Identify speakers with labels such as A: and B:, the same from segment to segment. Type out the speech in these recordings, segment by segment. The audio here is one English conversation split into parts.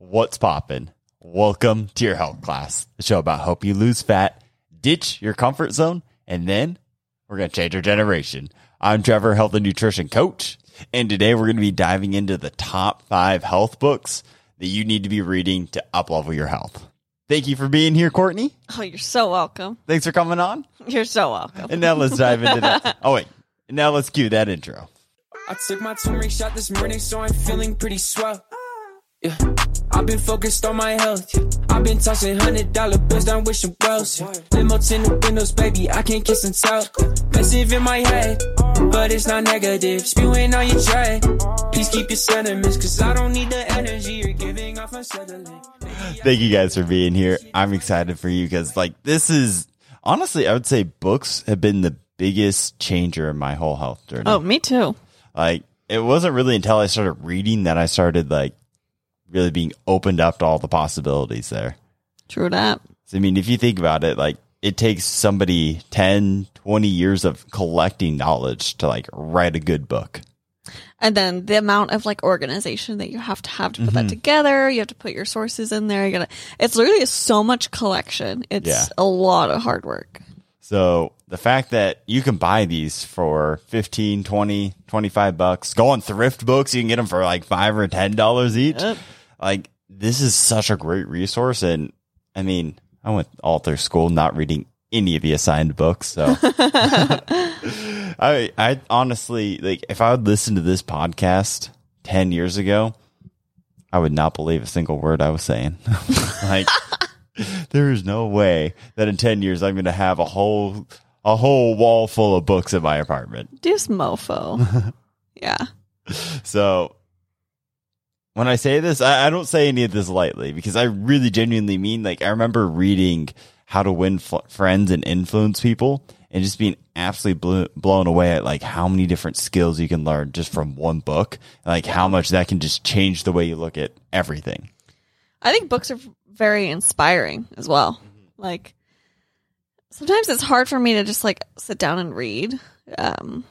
A: What's poppin'? Welcome to your health class, the show about help you lose fat, ditch your comfort zone, and then we're going to change our generation. I'm Trevor, health and nutrition coach, and today we're going to be diving into the top five health books that you need to be reading to uplevel your health. Thank you for being here, Courtney.
B: Oh, you're so welcome.
A: Thanks for coming on.
B: You're so welcome.
A: And now let's dive into that. Oh, wait. Now let's cue that intro.
C: I took my turmeric shot this morning, so I'm feeling pretty swell. Yeah, I've been focused on my health. Yeah. I've been tossing hundred dollar bills down wishing wells. Yeah. Limo tinted windows, baby, I can't kiss and tell. Passive in my head, but it's not negative. Spewing on your tray. Please keep your sentiments, cause I don't need the energy you're giving off unsettling.
A: Thank you guys for being here. I'm excited for you because, like, this is honestly, I would say books have been the biggest changer in my whole health journey.
B: Oh, me too.
A: Like, it wasn't really until I started reading that I started, like, really being opened up to all the possibilities there.
B: True that.
A: So, I mean, if you think about it, like, it takes somebody 10, 20 years of collecting knowledge to, like, write a good book.
B: And then the amount of like organization that you have to have to put
A: Mm-hmm.
B: that together, you have to put your sources in there. You gotta, it's literally so much collection. It's
A: Yeah.
B: a lot of hard work.
A: So the fact that you can buy these for 15, 20, 25 bucks, go on thrift books, you can get them for like five or ten dollars each.
B: Yep.
A: Like this is such a great resource. And I mean, I went all through school not reading any of the assigned books. So I, I honestly, like if I would listen to this podcast 10 years ago, I would not believe a single word I was saying. like there is no way that in 10 years I'm going to have a whole a whole wall full of books in my apartment.
B: Just mofo. yeah.
A: So when I say this, I, I don't say any of this lightly because I really genuinely mean like I remember reading How to Win F- Friends and Influence People and just being absolutely blown away at like how many different skills you can learn just from one book, like how much that can just change the way you look at everything.
B: I think books are very inspiring as well. Like sometimes it's hard for me to just like sit down and read. Um,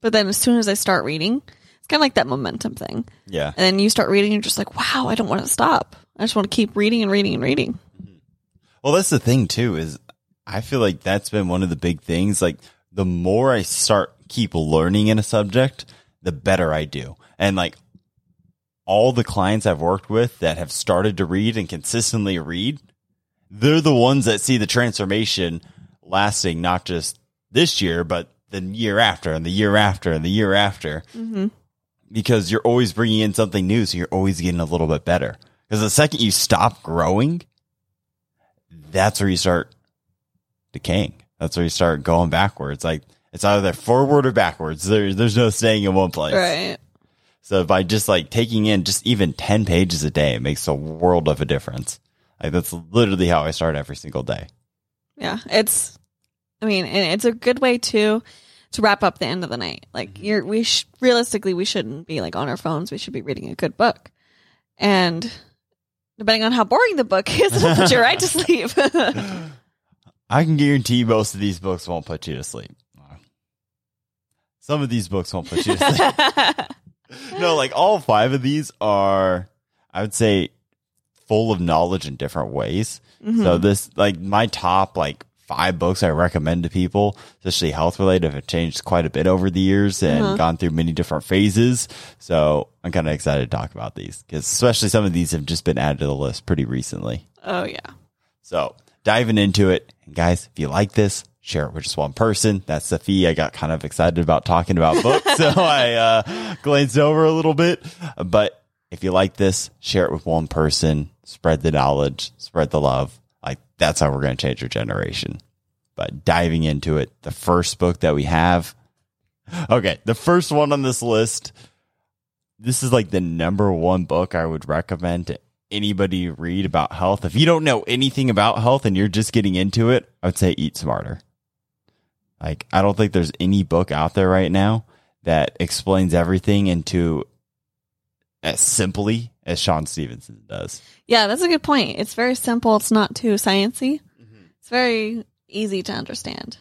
B: but then as soon as I start reading, kind of like that momentum thing.
A: Yeah.
B: And then you start reading, you're just like, wow, I don't want to stop. I just want to keep reading and reading and reading. Mm-hmm.
A: Well, that's the thing too, is I feel like that's been one of the big things. Like the more I start keep learning in a subject, the better I do. And like all the clients I've worked with that have started to read and consistently read, they're the ones that see the transformation lasting not just this year, but the year after and the year after and the year after. Mm-hmm. Because you're always bringing in something new. So you're always getting a little bit better. Because the second you stop growing, that's where you start decaying. That's where you start going backwards. Like it's either forward or backwards. There, there's no staying in one place.
B: Right.
A: So by just like taking in just even 10 pages a day, it makes a world of a difference. Like that's literally how I start every single day.
B: Yeah. It's, I mean, and it's a good way to, to wrap up the end of the night. Like mm-hmm. you're, we sh- realistically, we shouldn't be like on our phones. We should be reading a good book. And depending on how boring the book is, it'll put you right to sleep.
A: I can guarantee most of these books won't put you to sleep. Some of these books won't put you to sleep. no, like all five of these are, I would say, full of knowledge in different ways. So mm-hmm. this, like my top like five books I recommend to people, especially health related, have changed quite a bit over the years and gone through many different phases. So I'm kind of excited to talk about these because especially some of these have just been added to the list pretty recently.
B: oh, yeah.
A: So diving into it, and guys, if you like this, share it with just one person. That's the fee. I got kind of excited about talking about books, so I uh, glanced over a little bit. But if you like this, share it with one person. Spread the knowledge, spread the love. Like that's how we're going to change our generation. But diving into it, the first book that we have. Okay, the first one on this list. This is like the number one book I would recommend to anybody read about health. If you don't know anything about health and you're just getting into it, I would say Eat Smarter. Like, I don't think there's any book out there right now that explains everything into as simply as Shawn Stevenson does.
B: Yeah, that's a good point. It's very simple. It's not too sciencey. Mm-hmm. It's very easy to understand.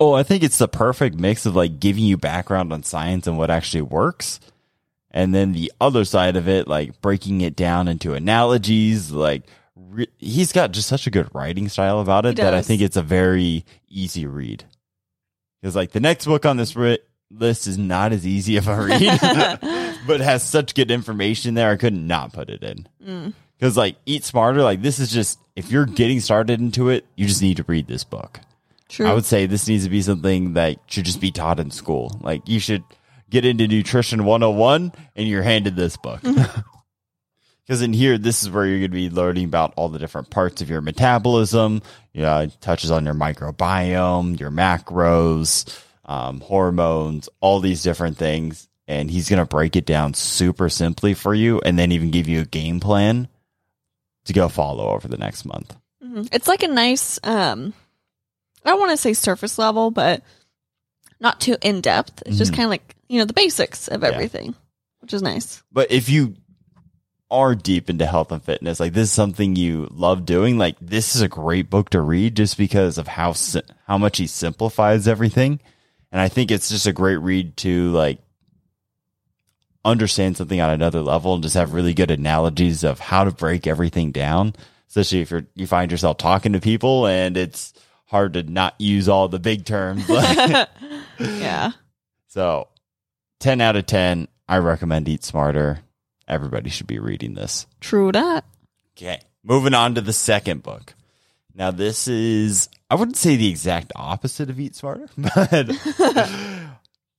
A: Oh, I think it's the perfect mix of like giving you background on science and what actually works And then the other side of it, like breaking it down into analogies, like re- he's got just such a good writing style about it that I think it's a very easy read. Because like the next book on this ri- list is not as easy of a read, but has such good information there. I could not put it in.
B: Mm.
A: Because like Eat Smarter, like this is just if you're getting started into it, you just need to read this book.
B: True.
A: I would say this needs to be something that should just be taught in school. Like you should get into nutrition 101 and you're handed this book. Because in here, this is where you're going to be learning about all the different parts of your metabolism. You know, it touches on your microbiome, your macros, um, hormones, all these different things. And he's going to break it down super simply for you and then even give you a game plan to go follow over the next month.
B: Mhm. It's like a nice, um, I don't want to say surface level, but not too in depth. It's just
A: Mhm.
B: kind of like, you know, the basics of
A: Yeah.
B: everything, which is nice.
A: But if you are deep into health and fitness, like this is something you love doing, like this is a great book to read just because of how si- how much he simplifies everything. And I think it's just a great read to like understand something on another level and just have really good analogies of how to break everything down. Especially if you're you find yourself talking to people and it's hard to not use all the big terms.
B: Yeah.
A: so, 10 out of 10. I recommend Eat Smarter. Everybody should be reading this.
B: True that.
A: Okay. Moving on to the second book. Now, this is, I wouldn't say the exact opposite of Eat Smarter, but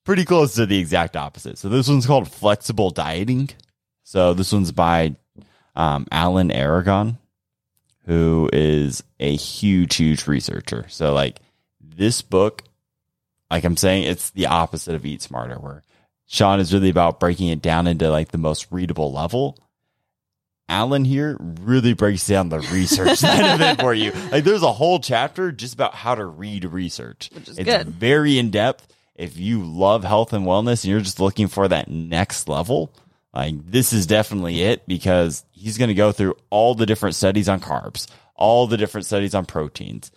A: pretty close to the exact opposite. So, this one's called Flexible Dieting. So, this one's by um, Alan Aragon, who is a huge, huge researcher. So, like, this book, like I'm saying, it's the opposite of Eat Smarter, where Shawn is really about breaking it down into like the most readable level. Alan here really breaks down the research side of it for you. Like there's a whole chapter just about how to read research.
B: Which is
A: it's
B: good.
A: very in depth. If you love health and wellness and you're just looking for that next level, like this is definitely it because he's going to go through all the different studies on carbs, all the different studies on proteins.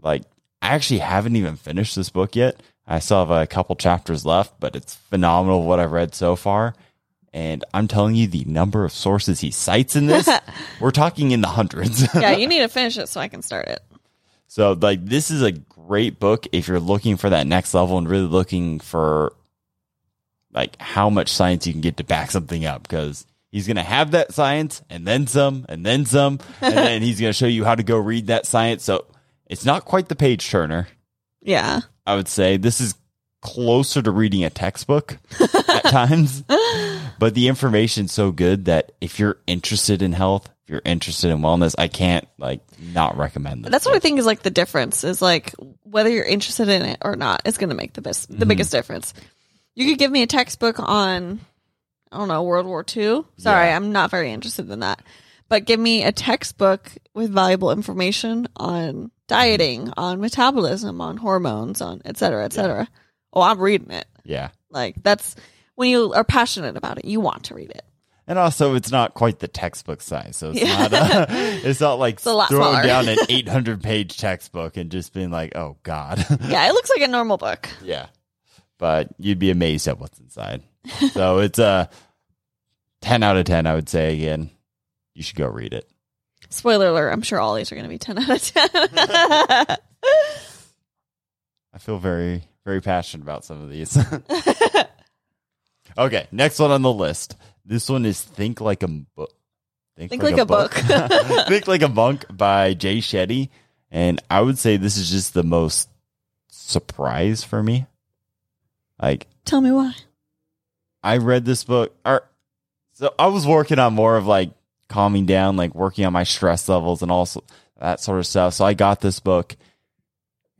A: Like I actually haven't even finished this book yet. I still have a couple chapters left, but it's phenomenal what I've read so far. And I'm telling you, the number of sources he cites in this, we're talking in the hundreds.
B: Yeah, you need to finish it so I can start it.
A: So, like, this is a great book if you're looking for that next level and really looking for like how much science you can get to back something up because he's going to have that science and then some and then some. And then he's going to show you how to go read that science. So, it's not quite the page turner.
B: Yeah.
A: I would say this is closer to reading a textbook at times, but the information's so good that if you're interested in health, if you're interested in wellness, I can't like not recommend this.
B: That's what I think is like the difference is like whether you're interested in it or not is going to make the best, the
A: Mhm.
B: biggest difference. You could give me a textbook on, I don't know, World War II. Sorry,
A: Yeah.
B: I'm not very interested in that. But give me a textbook with valuable information on dieting, on metabolism, on hormones, on et cetera, et cetera. Oh, I'm reading it.
A: Yeah.
B: Like that's when you are passionate about it, you want to read it.
A: And also, it's not quite the textbook size, so it's
B: Yeah.
A: not. Uh, it's not like
B: a lot
A: throwing
B: smaller.
A: down an 800 page textbook and just being like, "Oh God."
B: Yeah, it looks like a normal book.
A: yeah, but you'd be amazed at what's inside. so it's a 10 out of 10. I would say again, you should go read it.
B: Spoiler alert, I'm sure all these are going to be 10 out of 10.
A: I feel very, very passionate about some of these. okay, next one on the list. This one is Think Like a Book.
B: Think Like a Book.
A: Think Like a Monk by Jay Shetty. And I would say this is just the most surprise for me. Like,
B: Tell me why.
A: I read this book, or so I was working on more of like calming down, like working on my stress levels and also that sort of stuff. So I got this book,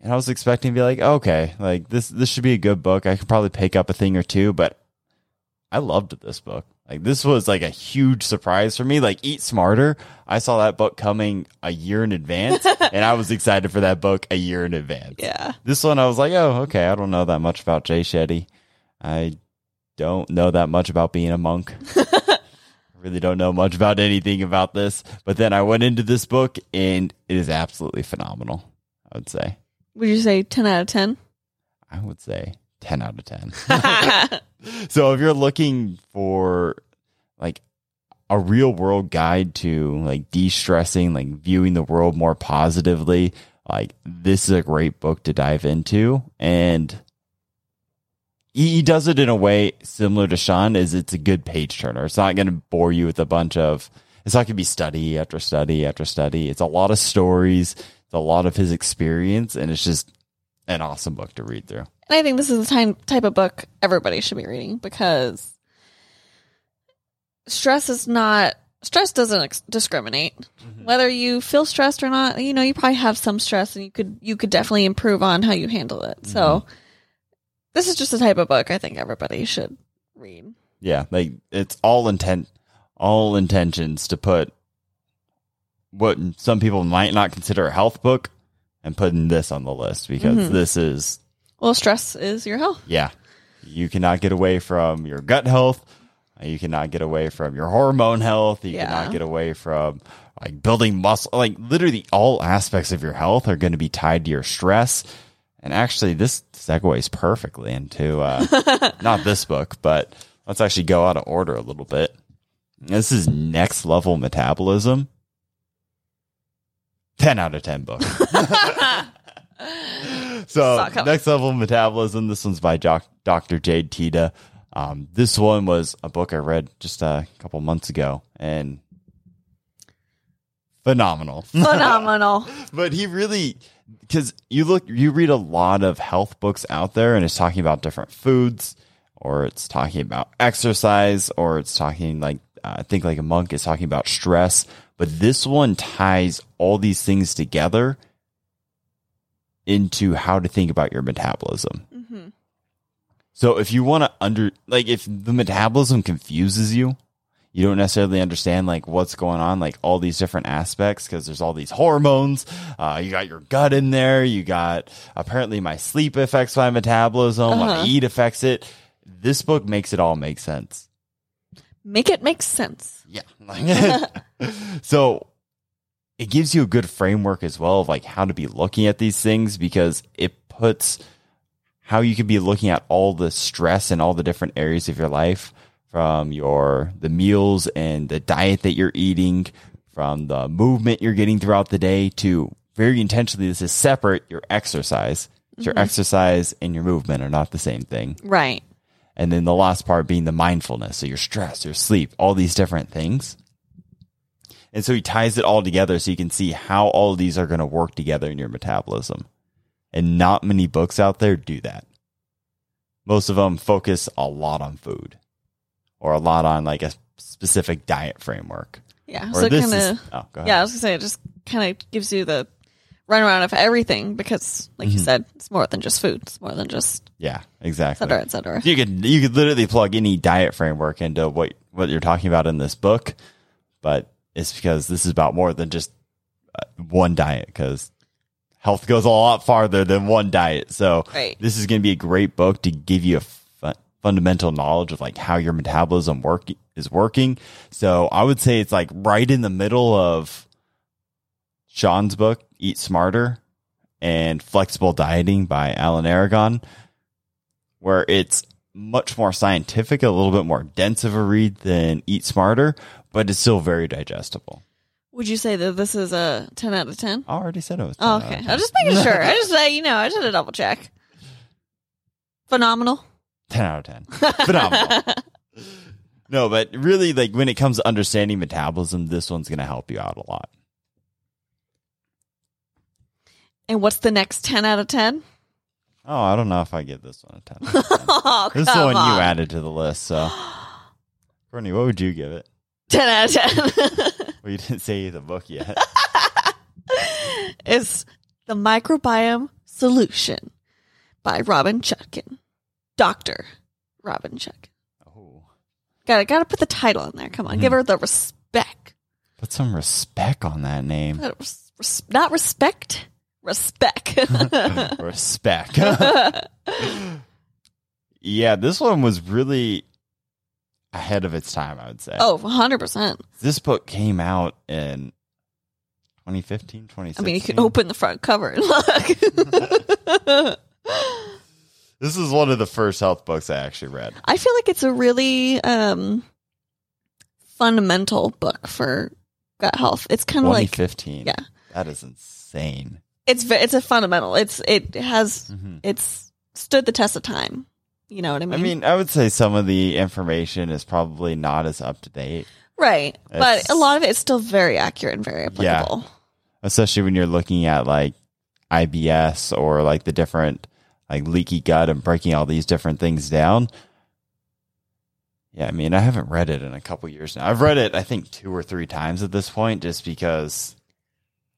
A: and I was expecting to be like, okay, like this this should be a good book. I could probably pick up a thing or two, but I loved this book. Like this was like a huge surprise for me. Like Eat Smarter, I saw that book coming a year in advance, and I was excited for that book a year in advance
B: Yeah.
A: this one I was like, oh, okay, I don't know that much about Jay Shetty. I don't know that much about being a monk. I really don't know much about anything about this. But then I went into this book and it is absolutely phenomenal. I would say.
B: Would you say 10 out of 10?
A: I would say 10 out of 10. so if you're looking for like a real world guide to like de-stressing, like viewing the world more positively, like this is a great book to dive into. And he does it in a way similar to Shawn is it's a good page turner. It's not going to bore you with a bunch of, it's not going to be study after study after study. It's a lot of stories. It's a lot of his experience and it's just an awesome book to read through.
B: And I think this is the time, type of book everybody should be reading because stress is not stress doesn't ex- discriminate. Whether you feel stressed or not you know you probably have some stress and you could you could definitely improve on how you handle it. So this is just the type of book i think everybody should read.
A: Yeah, like it's all intent, all intentions to put what some people might not consider a health book and putting this on the list because
B: Mhm.
A: this is,
B: well stress is your health
A: yeah, you cannot get away from your gut health. You cannot get away from your hormone health. You
B: Yeah.
A: cannot get away from like building muscle. Like literally all aspects of your health are going to be tied to your stress. And actually, this segues perfectly into uh, not this book, but let's actually go out of order a little bit. This is next level metabolism. 10 out of 10 book. so,
B: Saw it coming.
A: next level metabolism. This one's by Doc- Dr. Jade Teta. Um, this one was a book I read just a couple months ago and phenomenal.
B: phenomenal
A: but he really because you look you read a lot of health books out there and it's talking about different foods or it's talking about exercise or it's talking like uh, i think like a monk is talking about stress but this one ties all these things together into how to think about your metabolism
B: hmm
A: so if you want to under like if the metabolism confuses you, you don't necessarily understand like what's going on, like all these different aspects because there's all these hormones. Uh, you got your gut in there. You got apparently my sleep affects my metabolism. What I
B: Uh-huh.
A: eat affects it. This book makes it all make sense.
B: make it make sense
A: Yeah. So it gives you a good framework as well of like how to be looking at these things because it puts how you could be looking at all the stress and all the different areas of your life from your the meals and the diet that you're eating from the movement you're getting throughout the day to very intentionally this is separate your exercise your mm-hmm. exercise and your movement are not the same thing
B: right
A: and then the last part being the mindfulness. So your stress, your sleep, all these different things. And so he ties it all together so you can see how all of these are going to work together in your metabolism. And not many books out there do that. Most of them focus a lot on food or a lot on like a specific diet framework.
B: yeah
A: Or
B: so
A: this
B: kind
A: is, oh,
B: yeah i was gonna say it just kind of gives you the runaround of everything because like you
A: Mhm.
B: said it's more than just food it's more than just
A: Yeah, exactly.
B: et cetera et cetera
A: You could you could literally plug any diet framework into what what you're talking about in this book, but it's because this is about more than just uh, one diet because health goes a lot farther than one diet. So
B: Right.
A: this is going to be a great book to give you a fu- fundamental knowledge of like how your metabolism work is working. So I would say it's like right in the middle of Shawn's book, Eat Smarter and Flexible Dieting by Alan Aragon, where it's much more scientific, a little bit more dense of a read than Eat Smarter, but it's still very digestible.
B: Would you say that this is a 10 out of 10?
A: I already said it was. 10
B: Oh, okay. I was just making sure. I just, say you know, I should a double check. Phenomenal.
A: 10 out of 10. Phenomenal. no, but really, like when it comes to understanding metabolism, this one's going to help you out a lot.
B: And what's the next 10 out of 10?
A: Oh, I don't know if I give this one a 10. out of 10.
B: Oh,
A: this is the one
B: on.
A: you added to the list. So, Courtney, what would you give it?
B: 10 out of 10
A: Well, you didn't say the book yet.
B: it's The Microbiome Solution by Robynne Chutkan. Dr. Robynne Chutkan.
A: oh,
B: Gotta, gotta put the title in there. Come on. Give
A: Mm-hmm.
B: her the respect.
A: put some respect on that name.
B: Res- Not respect. Respect.
A: respect. yeah, this one was really ahead of its time, I would say.
B: oh, 100%.
A: This book came out in 2015, 2016.
B: I mean, you can open the front cover and look.
A: This is one of the first health books I actually read.
B: I feel like it's a really um fundamental book for gut health. It's kind of like
A: 2015.
B: yeah.
A: That is insane.
B: it's it's a fundamental. It's it has
A: Mhm.
B: it's stood the test of time. You know what I mean?
A: I mean, I would say some of the information is probably not as up to date,
B: right? But a lot of it is still very accurate and very
A: Yeah.
B: applicable.
A: especially when you're looking at like IBS or like the different like leaky gut and breaking all these different things down. Yeah, I mean, I haven't read it in a couple years now. I've read it, I think, two or three times at this point, just because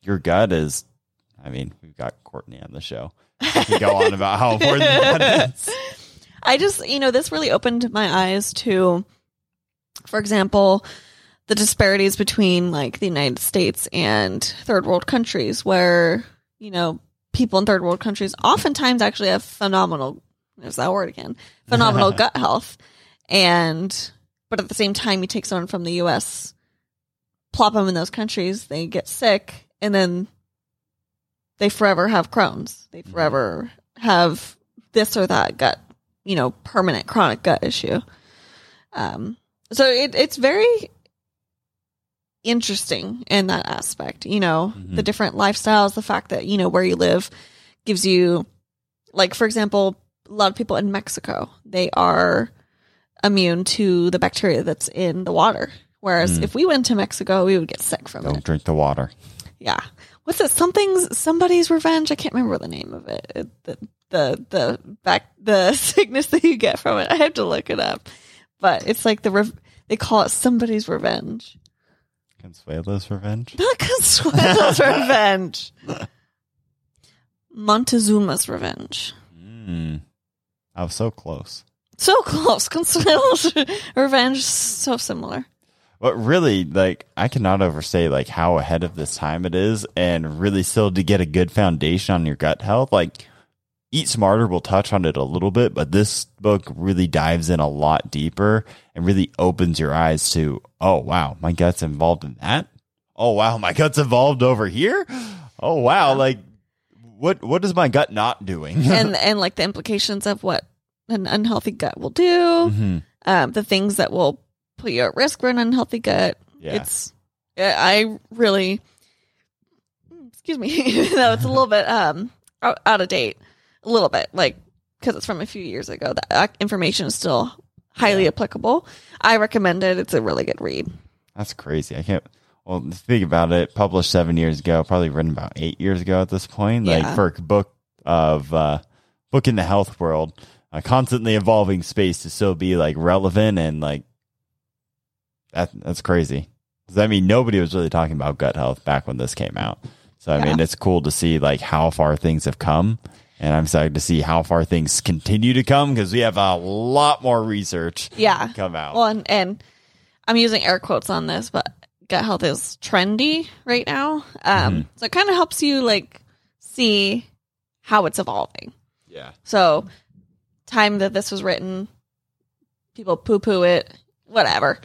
A: your gut is. I mean, we've got Courtney on the show. We can go on about how important that is.
B: I just, you know, this really opened my eyes to, for example, the disparities between like the United States and third world countries, where, you know, people in third world countries oftentimes actually have phenomenal, there's that word again, phenomenal gut health. And, but at the same time, you take someone from the US, plop them in those countries, they get sick, and then they forever have Crohn's. They mm-hmm. forever have this or that gut you know, permanent chronic gut issue. Um, so it, it's very interesting in that aspect, you know, the different lifestyles, the fact that, you know, where you live gives you, like, for example, a lot of people in Mexico, they are immune to the bacteria that's in the water. Whereas if we went to Mexico, we would get sick from it.
A: Don't drink the water.
B: Yeah. What's it? Something's somebody's revenge. I can't remember the name of it. The the the back the sickness that you get from it. I have to look it up. But it's like the rev- they call it somebody's revenge.
A: Consuelo's revenge.
B: Not Consuelo's revenge. Montezuma's revenge.
A: Mm. I was so close.
B: So close. Consuelo's revenge. So similar.
A: But really, like, I cannot overstate like how ahead of this time it is, and really still to get a good foundation on your gut health. Like, Eat Smarter we'll touch on it a little bit, but this book really dives in a lot deeper and really opens your eyes to, oh wow, my gut's involved in that. Oh wow, my gut's involved over here. Oh wow, like what what is my gut not doing?
B: and and like the implications of what an unhealthy gut will do.
A: Mhm.
B: um, the things that will put you at risk for an unhealthy gut.
A: Yeah.
B: It's, I really, excuse me, though it's a little bit um out, out of date, a little bit, like because it's from a few years ago. That information is still highly applicable. I recommend it. It's a really good read.
A: That's crazy. I can't. Well, think about it. Published seven years ago, probably written about eight years ago at this point. Like for a book of uh, book in the health world, a constantly evolving space to still be like relevant and like that. That's crazy. Does that mean nobody was really talking about gut health back when this came out? So I
B: Yeah.
A: mean, it's cool to see like how far things have come. And I'm excited to see how far things continue to come because we have a lot more research
B: Yeah.
A: come out.
B: Well, and, and I'm using air quotes on this, but gut health is trendy right now. Um, So it kind of helps you like see how it's evolving.
A: yeah.
B: So, time that this was written, people poo poo it, whatever.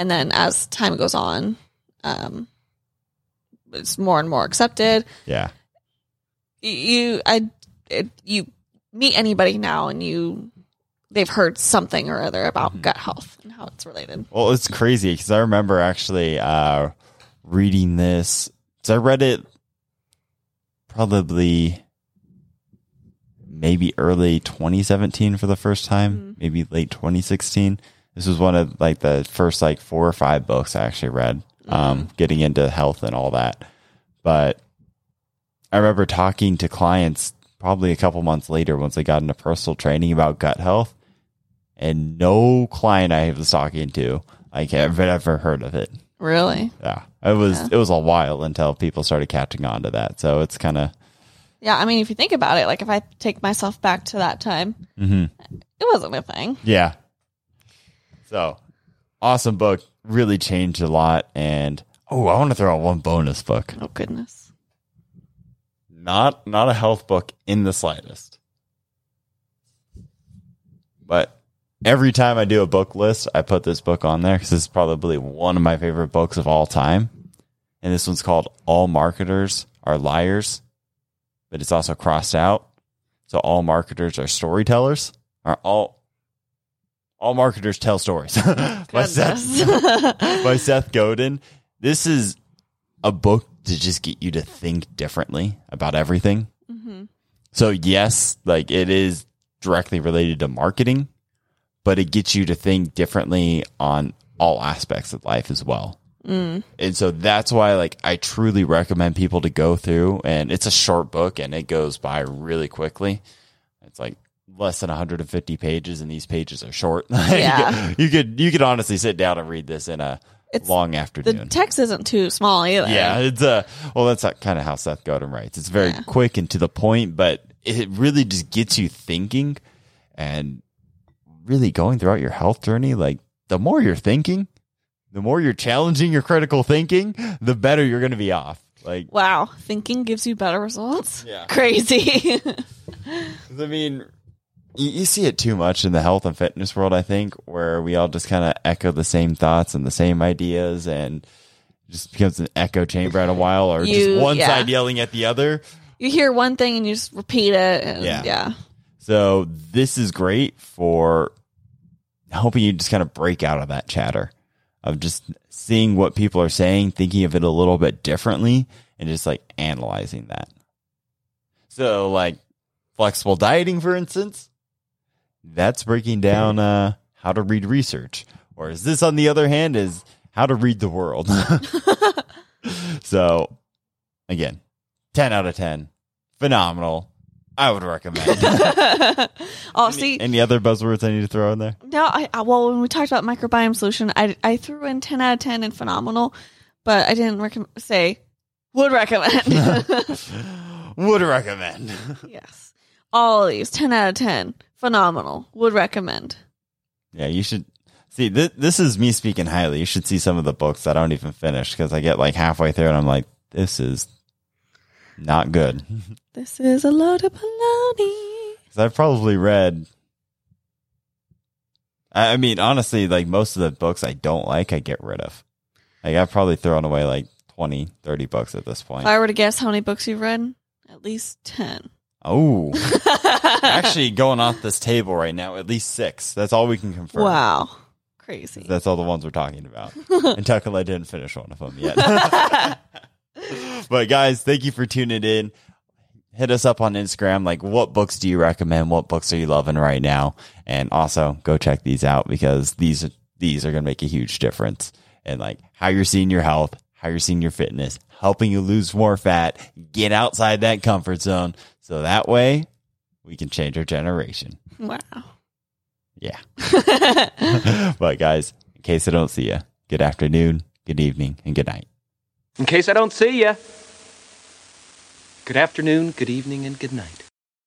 B: And then as time goes on, um, it's more and more accepted.
A: Yeah.
B: You, I, it, you meet anybody now and you, they've heard something or other about gut health and how it's related.
A: Well, it's crazy because I remember actually uh, reading this. So I read it probably maybe early 2017 for the first time, maybe late 2016. This was one of like the first like four or five books I actually read, um, getting into health and all that. But I remember talking to clients probably a couple months later once I got into personal training about gut health and no client I was talking to like have ever heard of it.
B: Really?
A: Yeah, it was it was a while until people started catching on to that. So it's kind of
B: Yeah. I mean, if you think about it, like if I take myself back to that time,
A: Mhm.
B: it wasn't a thing.
A: yeah. So awesome book, really changed a lot. And oh, I want to throw out one bonus book.
B: Oh, goodness.
A: Not not a health book in the slightest, but every time I do a book list, I put this book on there because it's probably one of my favorite books of all time. And this one's called All Marketers Are Liars, but it's also crossed out. So all marketers are storytellers. Are all all marketers tell stories by Seth by Seth Godin. This is a book to just get you to think differently about everything.
B: Mhm.
A: So yes, like it is directly related to marketing, but it gets you to think differently on all aspects of life as well.
B: Mm.
A: And so that's why like I truly recommend people to go through and it's a short book and it goes by really quickly. It's like less than 150 pages and these pages are short.
B: Yeah.
A: you could you could honestly sit down and read this in a
B: It's-
A: long afternoon.
B: The text isn't too small either.
A: Yeah, it's uh well that's kind of how Seth Godin writes. It's very
B: Yeah.
A: quick and to the point, but it really just gets you thinking and really going throughout your health journey. Like the more you're thinking, the more you're challenging your critical thinking, the better you're going to be off. Like
B: Wow. Thinking gives you better results.
A: Yeah.
B: Crazy.
A: I mean, you, you see it too much in the health and fitness world, I think, where we all just kind of echo the same thoughts and the same ideas and just becomes an echo chamber at a while or
B: You-
A: just one
B: yeah.
A: side yelling at the other.
B: you hear one thing and you just repeat it. And
A: Yeah.
B: yeah.
A: So this is great for helping you just kind of break out of that chatter of just seeing what people are saying, thinking of it a little bit differently, and just like analyzing that. So like flexible dieting, for instance, that's breaking down uh, how to read research. Or is this on the other hand is how to read the world. so again, 10 out of 10. Phenomenal. I would recommend.
B: oh, see,
A: Any other buzzwords I need to throw in there?
B: no, I, I well, when we talked about microbiome solution, I I threw in ten out of ten and phenomenal, but I didn't recommend say would recommend.
A: Would recommend.
B: yes, all of these ten out of ten, phenomenal, would recommend.
A: yeah, you should see. Th- this is me speaking highly. You should see some of the books that I don't even finish because I get like halfway through and I'm like, this is not good.
B: This is a load of baloney.
A: Because I've probably read. I mean, honestly, like most of the books I don't like, I get rid of. Like I've probably thrown away like 20, 30 books at this point.
B: If I were to guess how many books you've read, at least ten.
A: Oh, actually, going off this table right now, at least six. That's all we can confirm.
B: wow, crazy.
A: That's all the ones we're talking about. and Tuckle, didn't finish one of them yet. but guys, thank you for tuning in. Hit us up on Instagram. Like, what books do you recommend? What books are you loving right now? And also go check these out because these these are going to make a huge difference in like how you're seeing your health, how you're seeing your fitness, helping you lose more fat, get outside that comfort zone, so that way we can change our generation.
B: wow.
A: Yeah. but guys, in case I don't see you, good afternoon, good evening, and good night.
D: In case I don't see you, good afternoon, good evening, and good night.